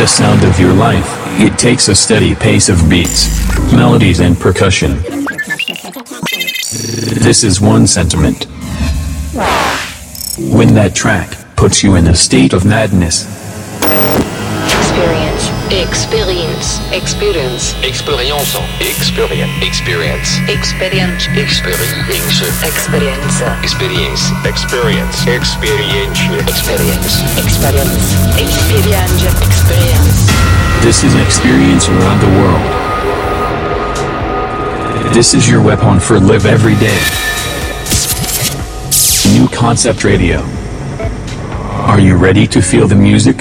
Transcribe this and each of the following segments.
the sound of your life, it takes a steady pace of beats, melodies and percussion. This is one sentiment. When that track puts you in a state of madness. Experience. Experience. Experience. Experience. Experience. Experience. Experience. Experience. Experience. Experience. Experience. Experience. Experience. Experience. Experience. Experience. This is an experience around the world. This is your weapon for live every day. New Concept Radio. Are you ready to feel the music?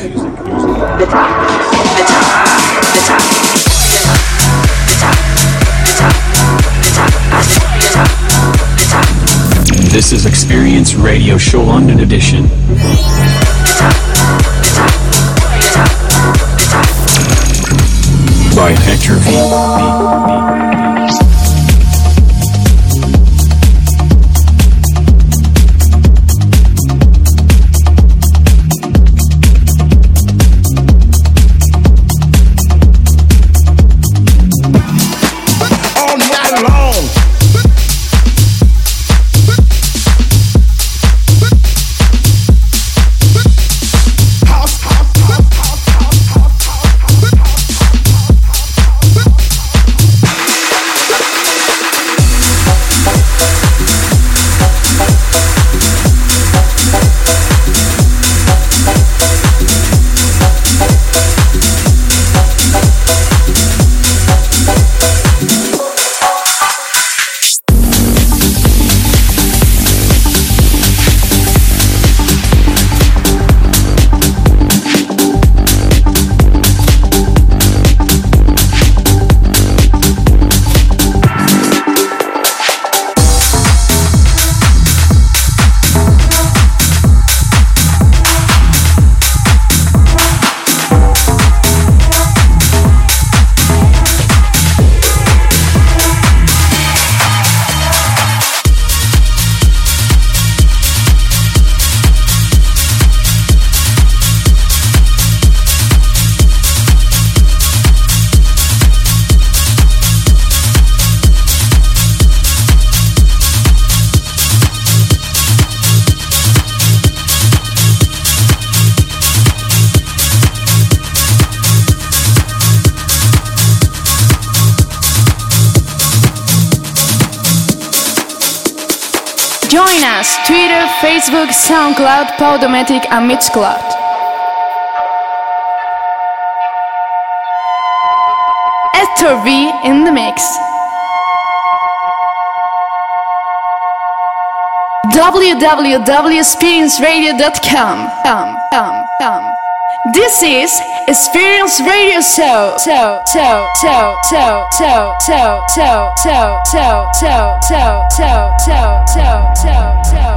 This is Experience Radio Show London Edition. By Hector V. SoundCloud, Podomatic and Mixcloud. Hector V in the mix. www.experienceradio.com. Um, um, um. This is Experience Radio Show. So, so, so, so, so, so, so, so, so, so, so, so, so, so, so, so, so,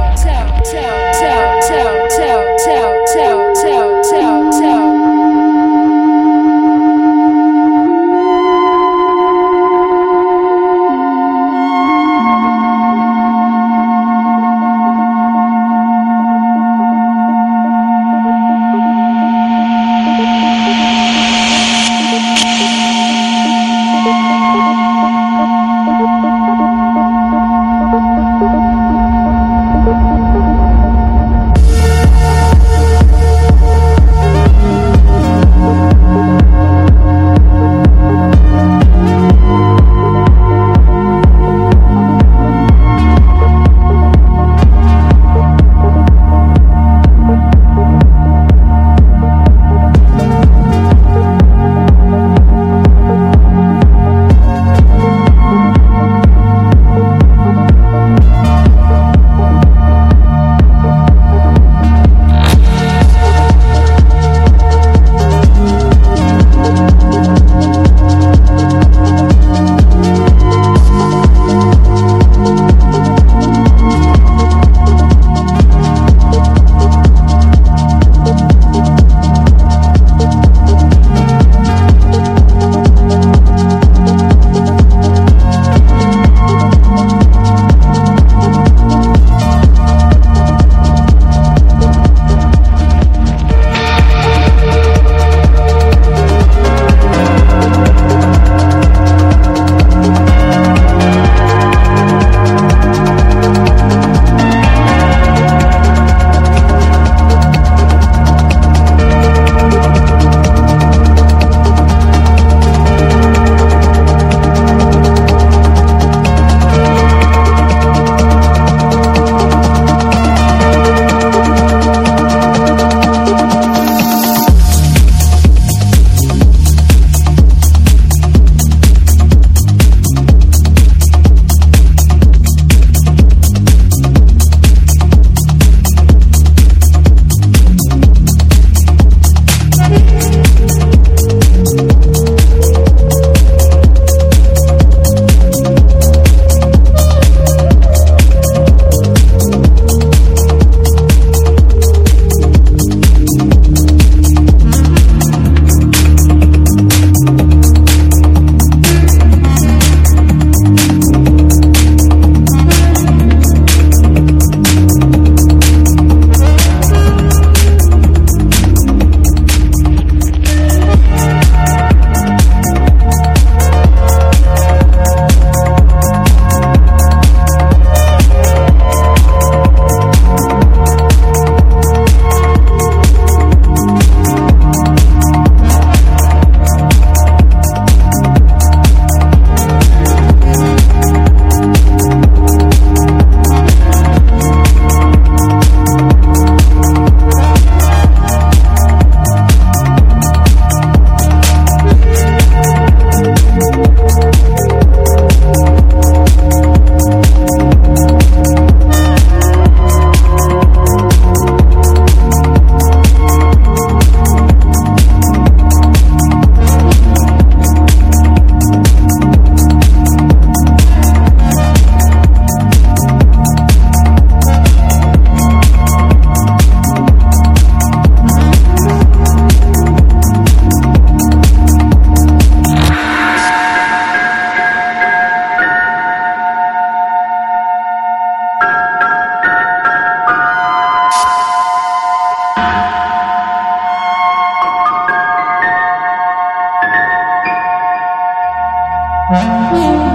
thank mm -hmm. you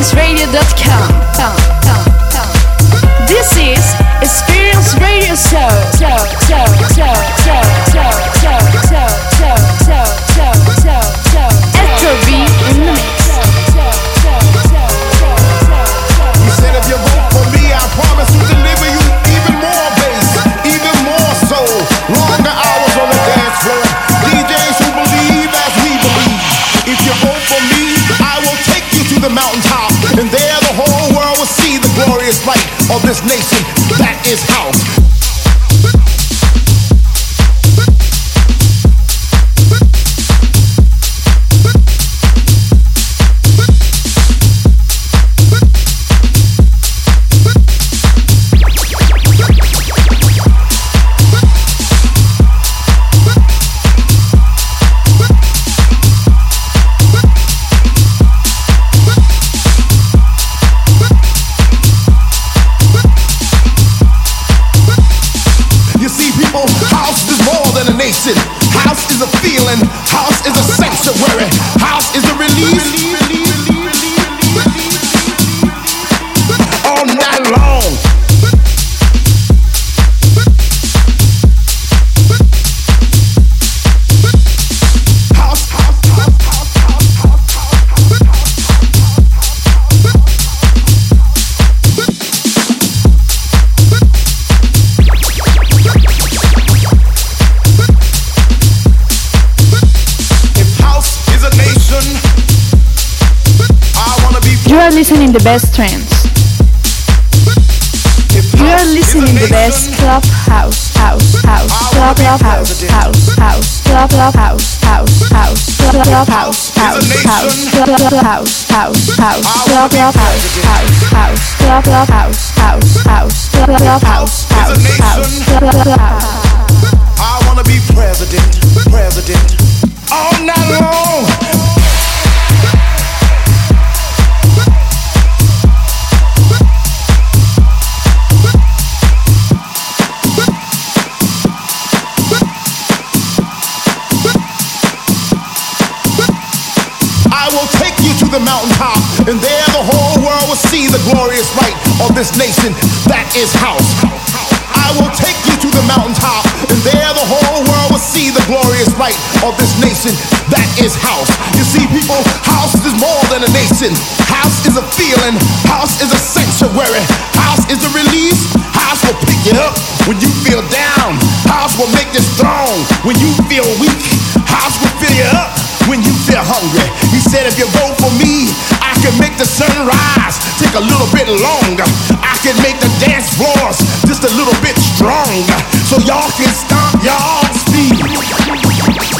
Dance Radio.com enjoying the best trends. You are listening the best club house house house club club house house house club club house house house club club house house house club club house house house club club house house house club club house house house club club house house house club club house. I wanna be president, house, house, house, long. And there the whole world will see the glorious light of this nation that is house. I will take you to the mountaintop, and there the whole world will see the glorious light of this nation that is house. You see, people, house is more than a nation. House is a feeling, house is a sanctuary, house is a release, house will pick you up when you feel down, house will make you strong when you feel weak, house will fill you up when you feel hungry. He said, if you vote for me, can make the sun rise, take a little bit longer. I can make the dance floors just a little bit stronger. So y'all can stomp y'all's feet.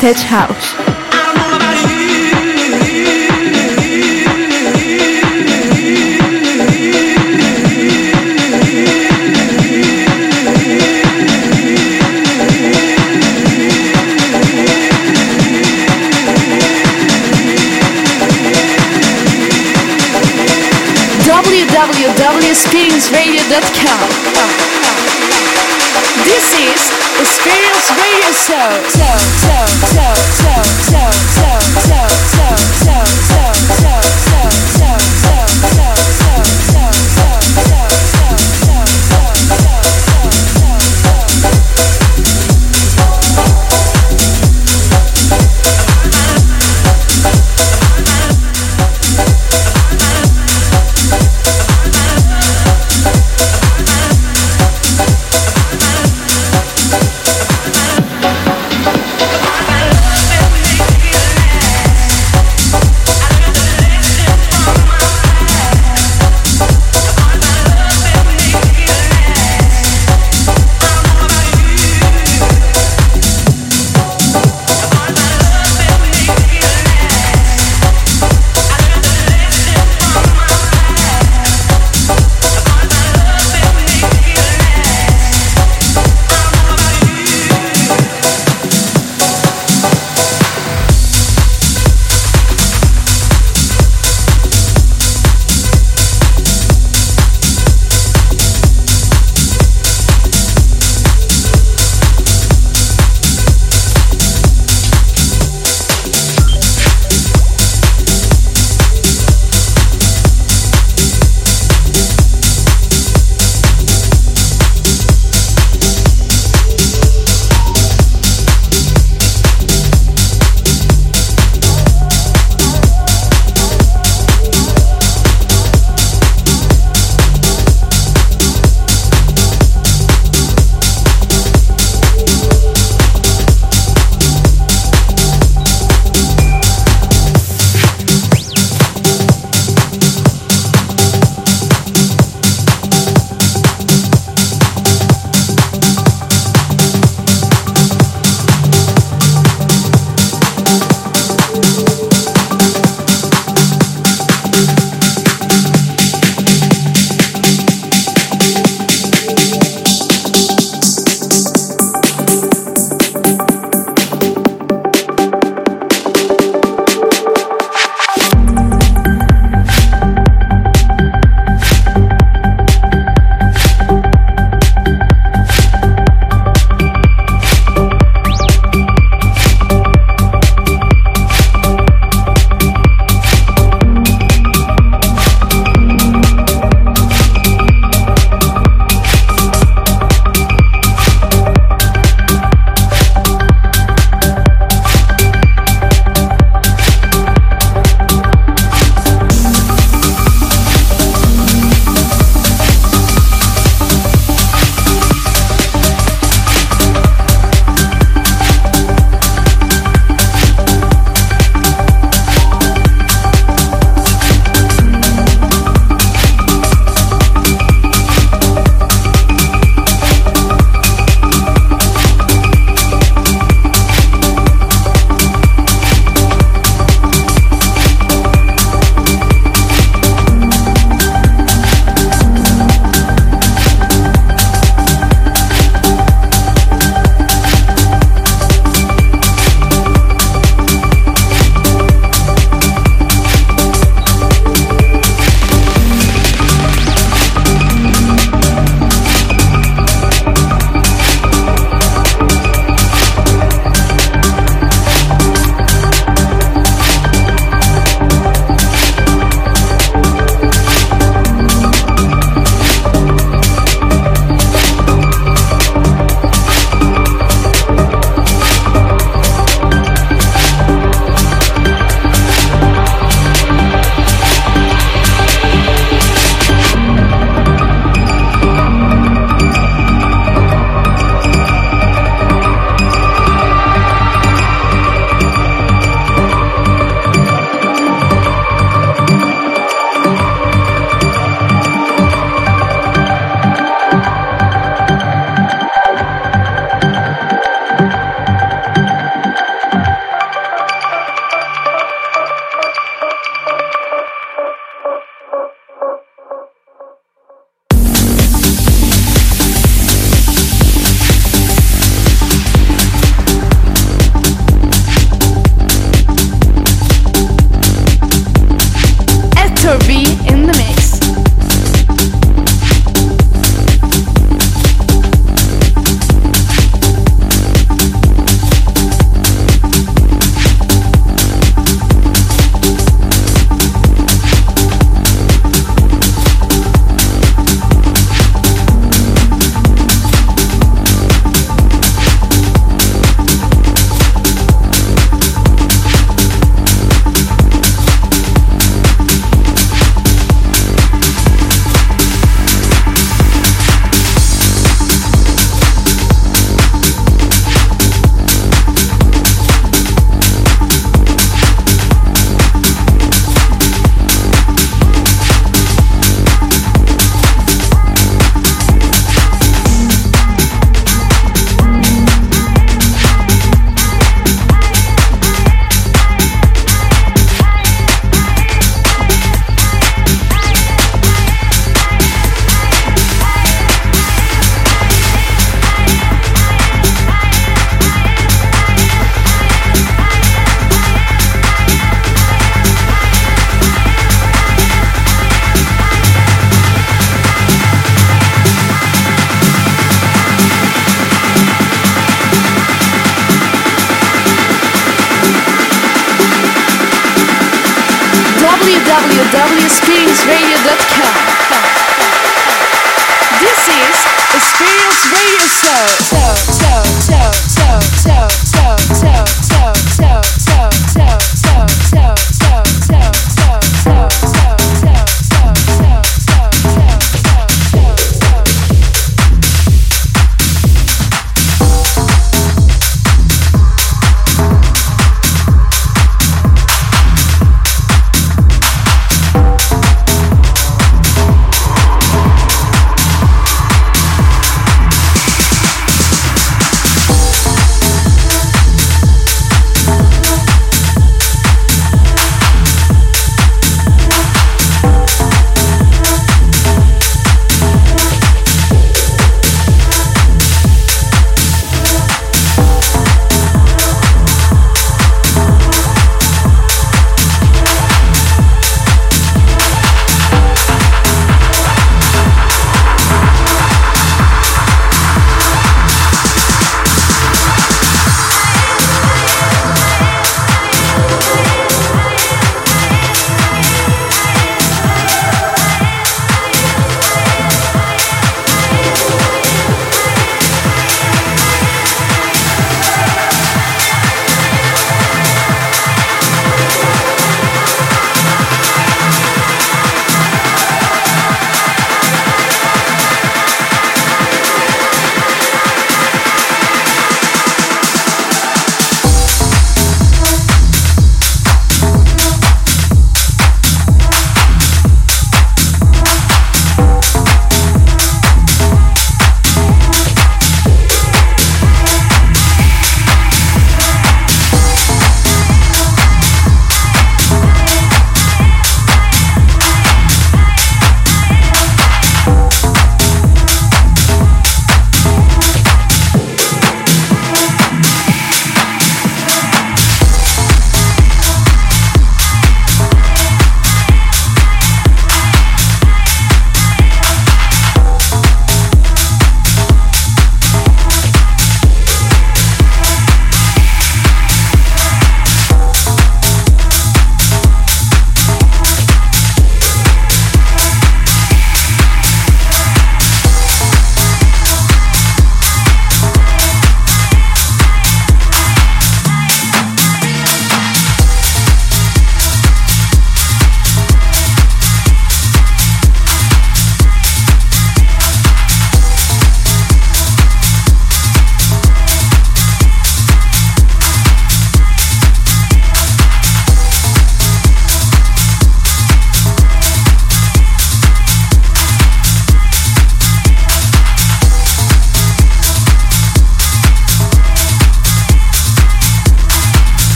Vintage House. www.experience.com. This is Experience Radio Show.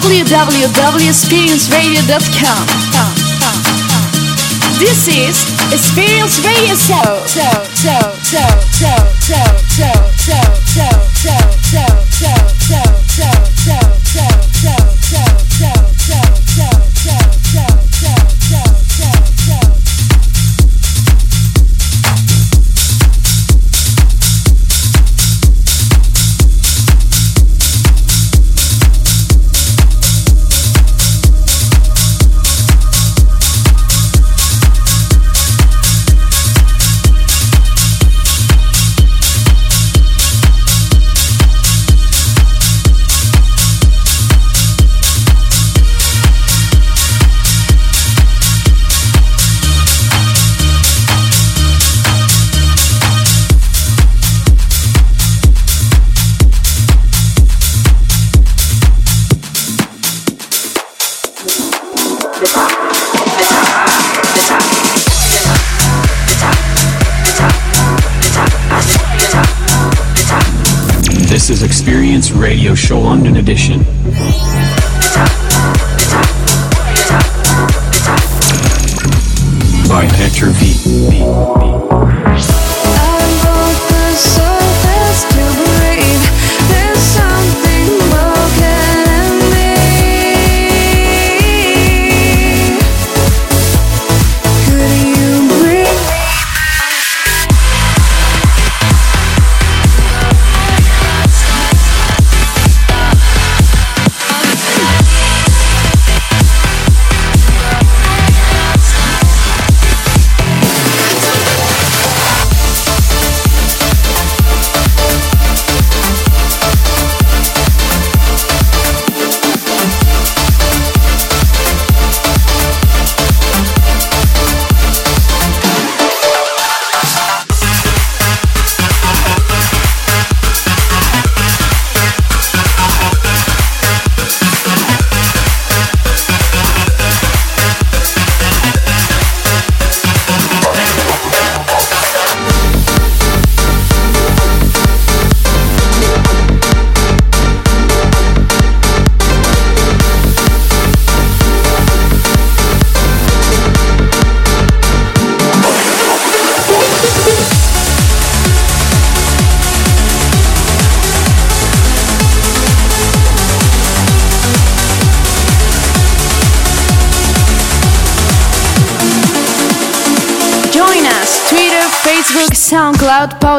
www.experienceradio.com. This is Experience Radio Show. So, so, so, so, so, so.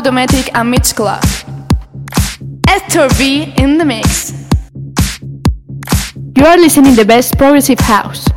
Podomatic, and Mixcloud. Hector V in the mix. You are listening the best progressive house.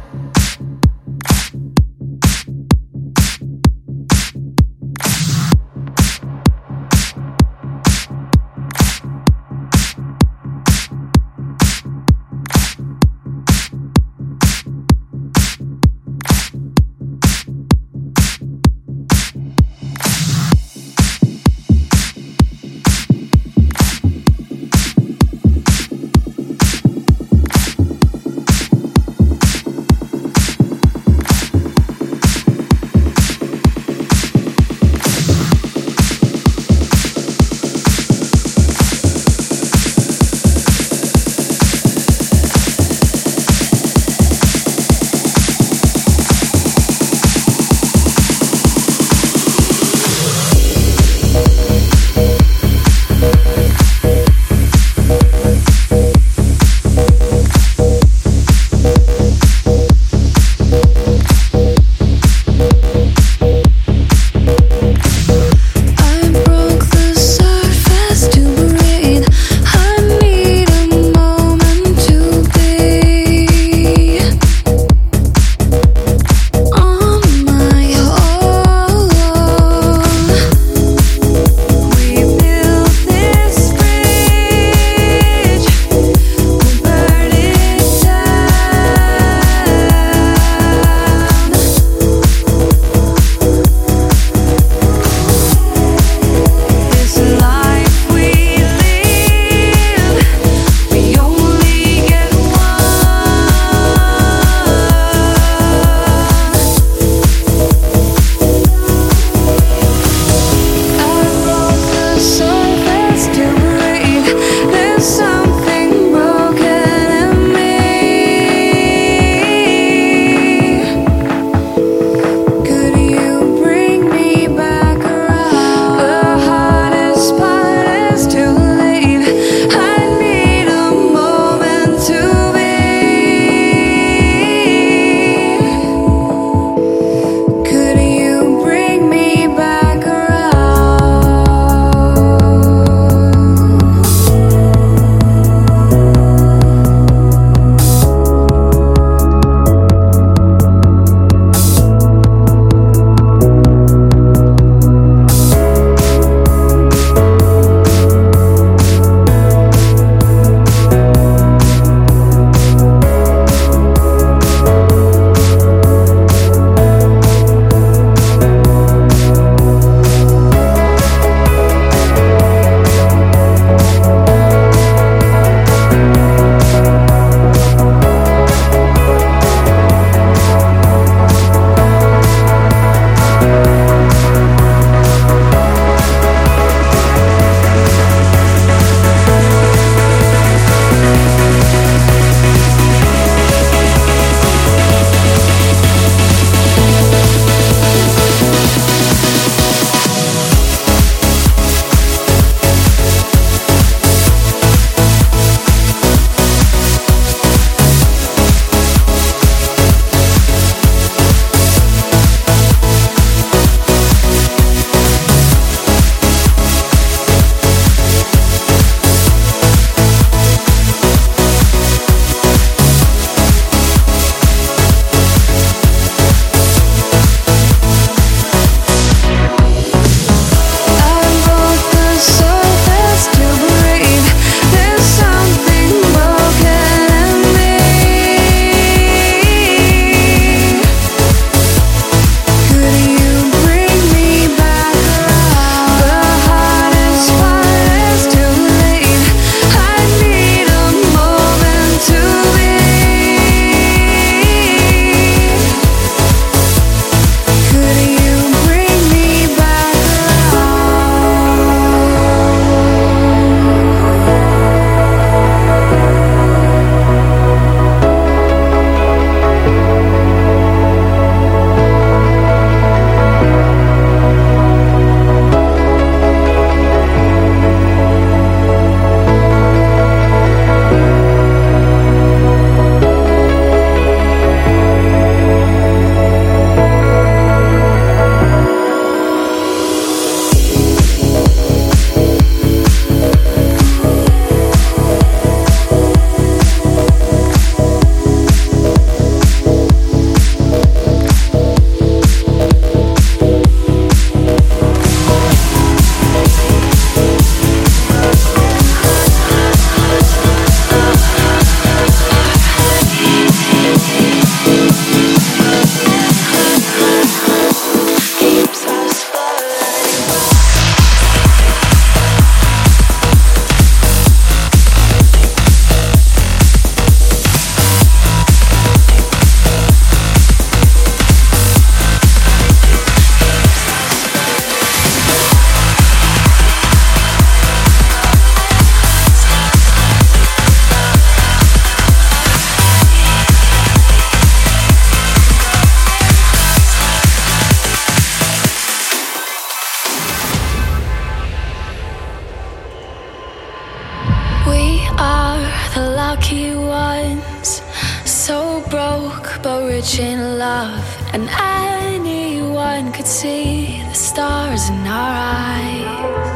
Anyone could see the stars in our eyes.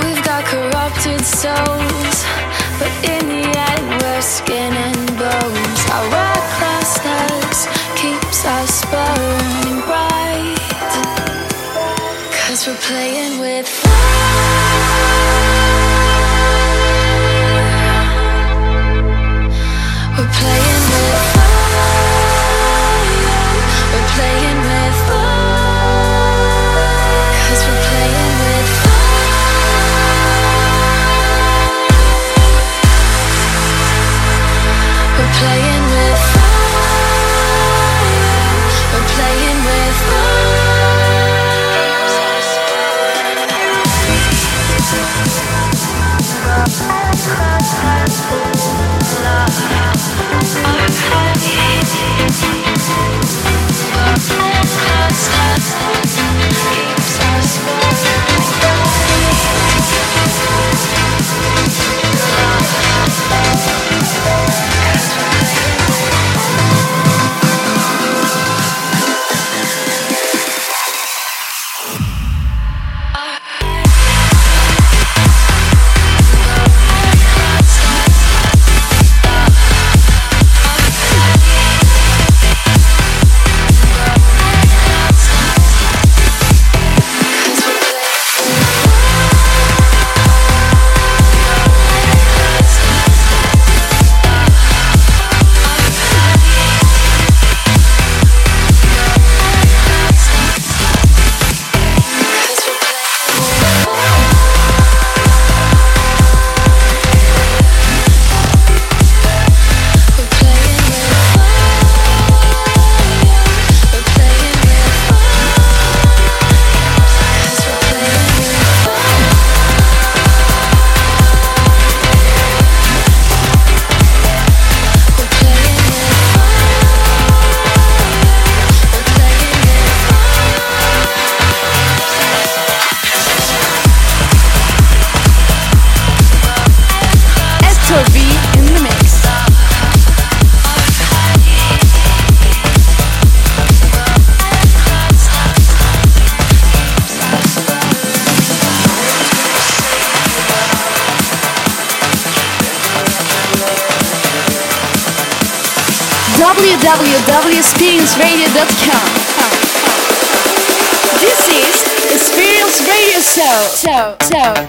We've got corrupted souls, but in the end, we're skin and bones. Our recklessness keeps us burning bright. Cause we're playing with fire. We're playing playing Peace. So.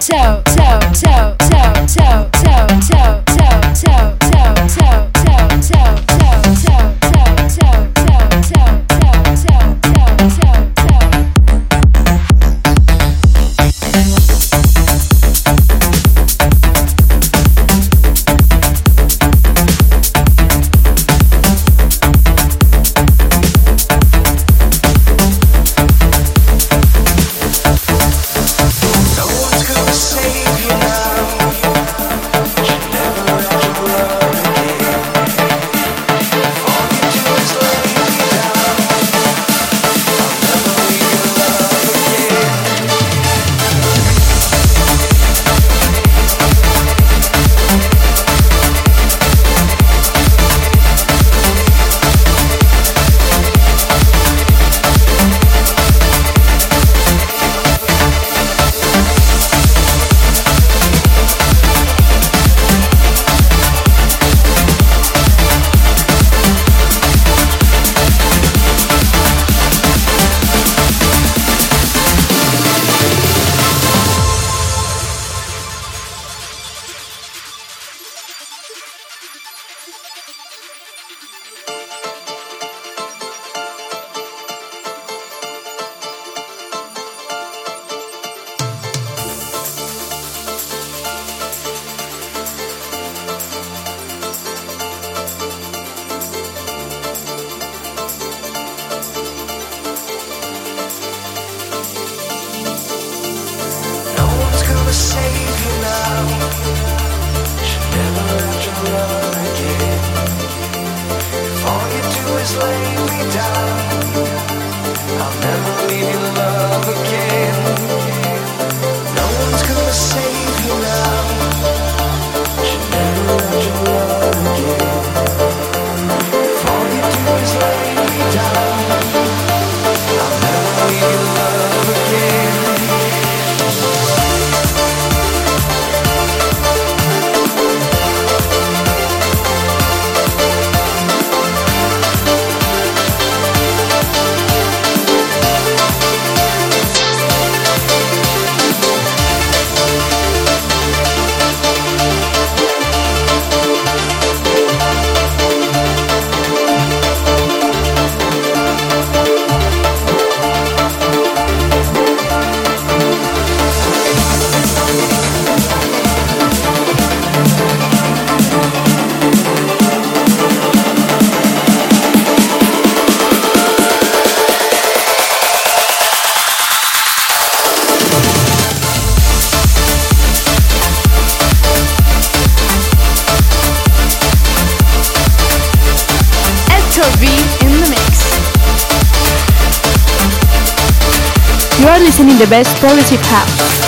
the best quality packs.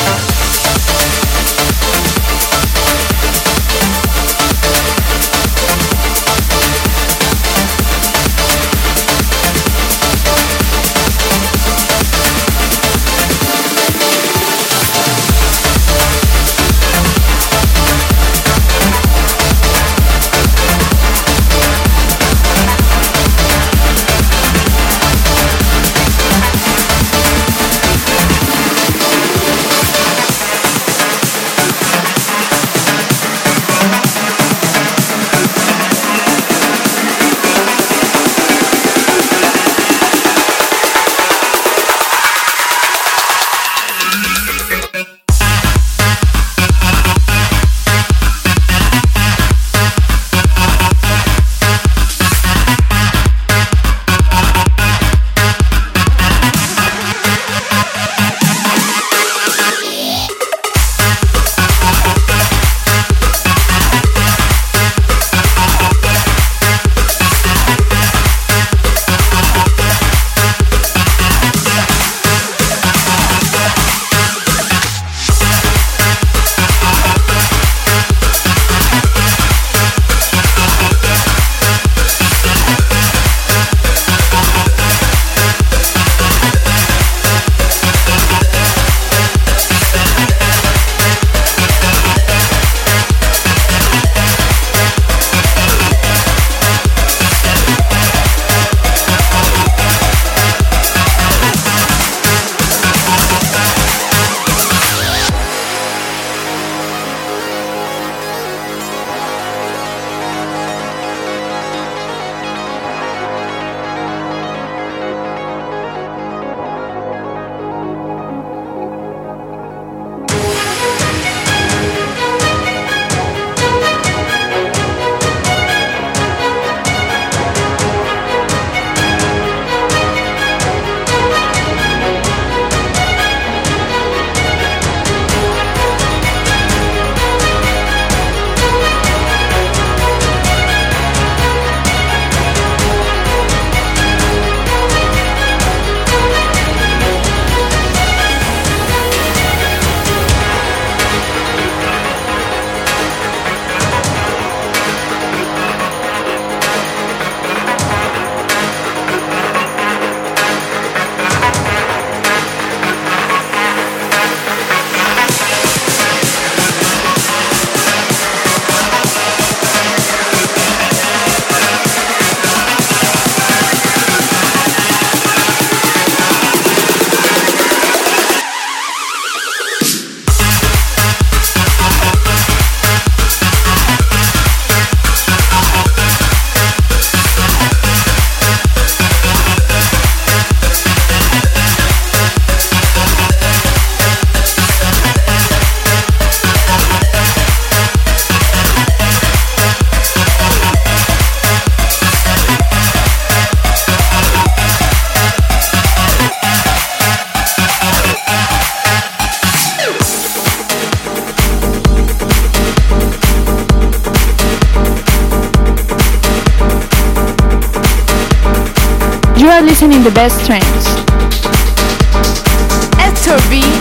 listening the best trends. Hector V.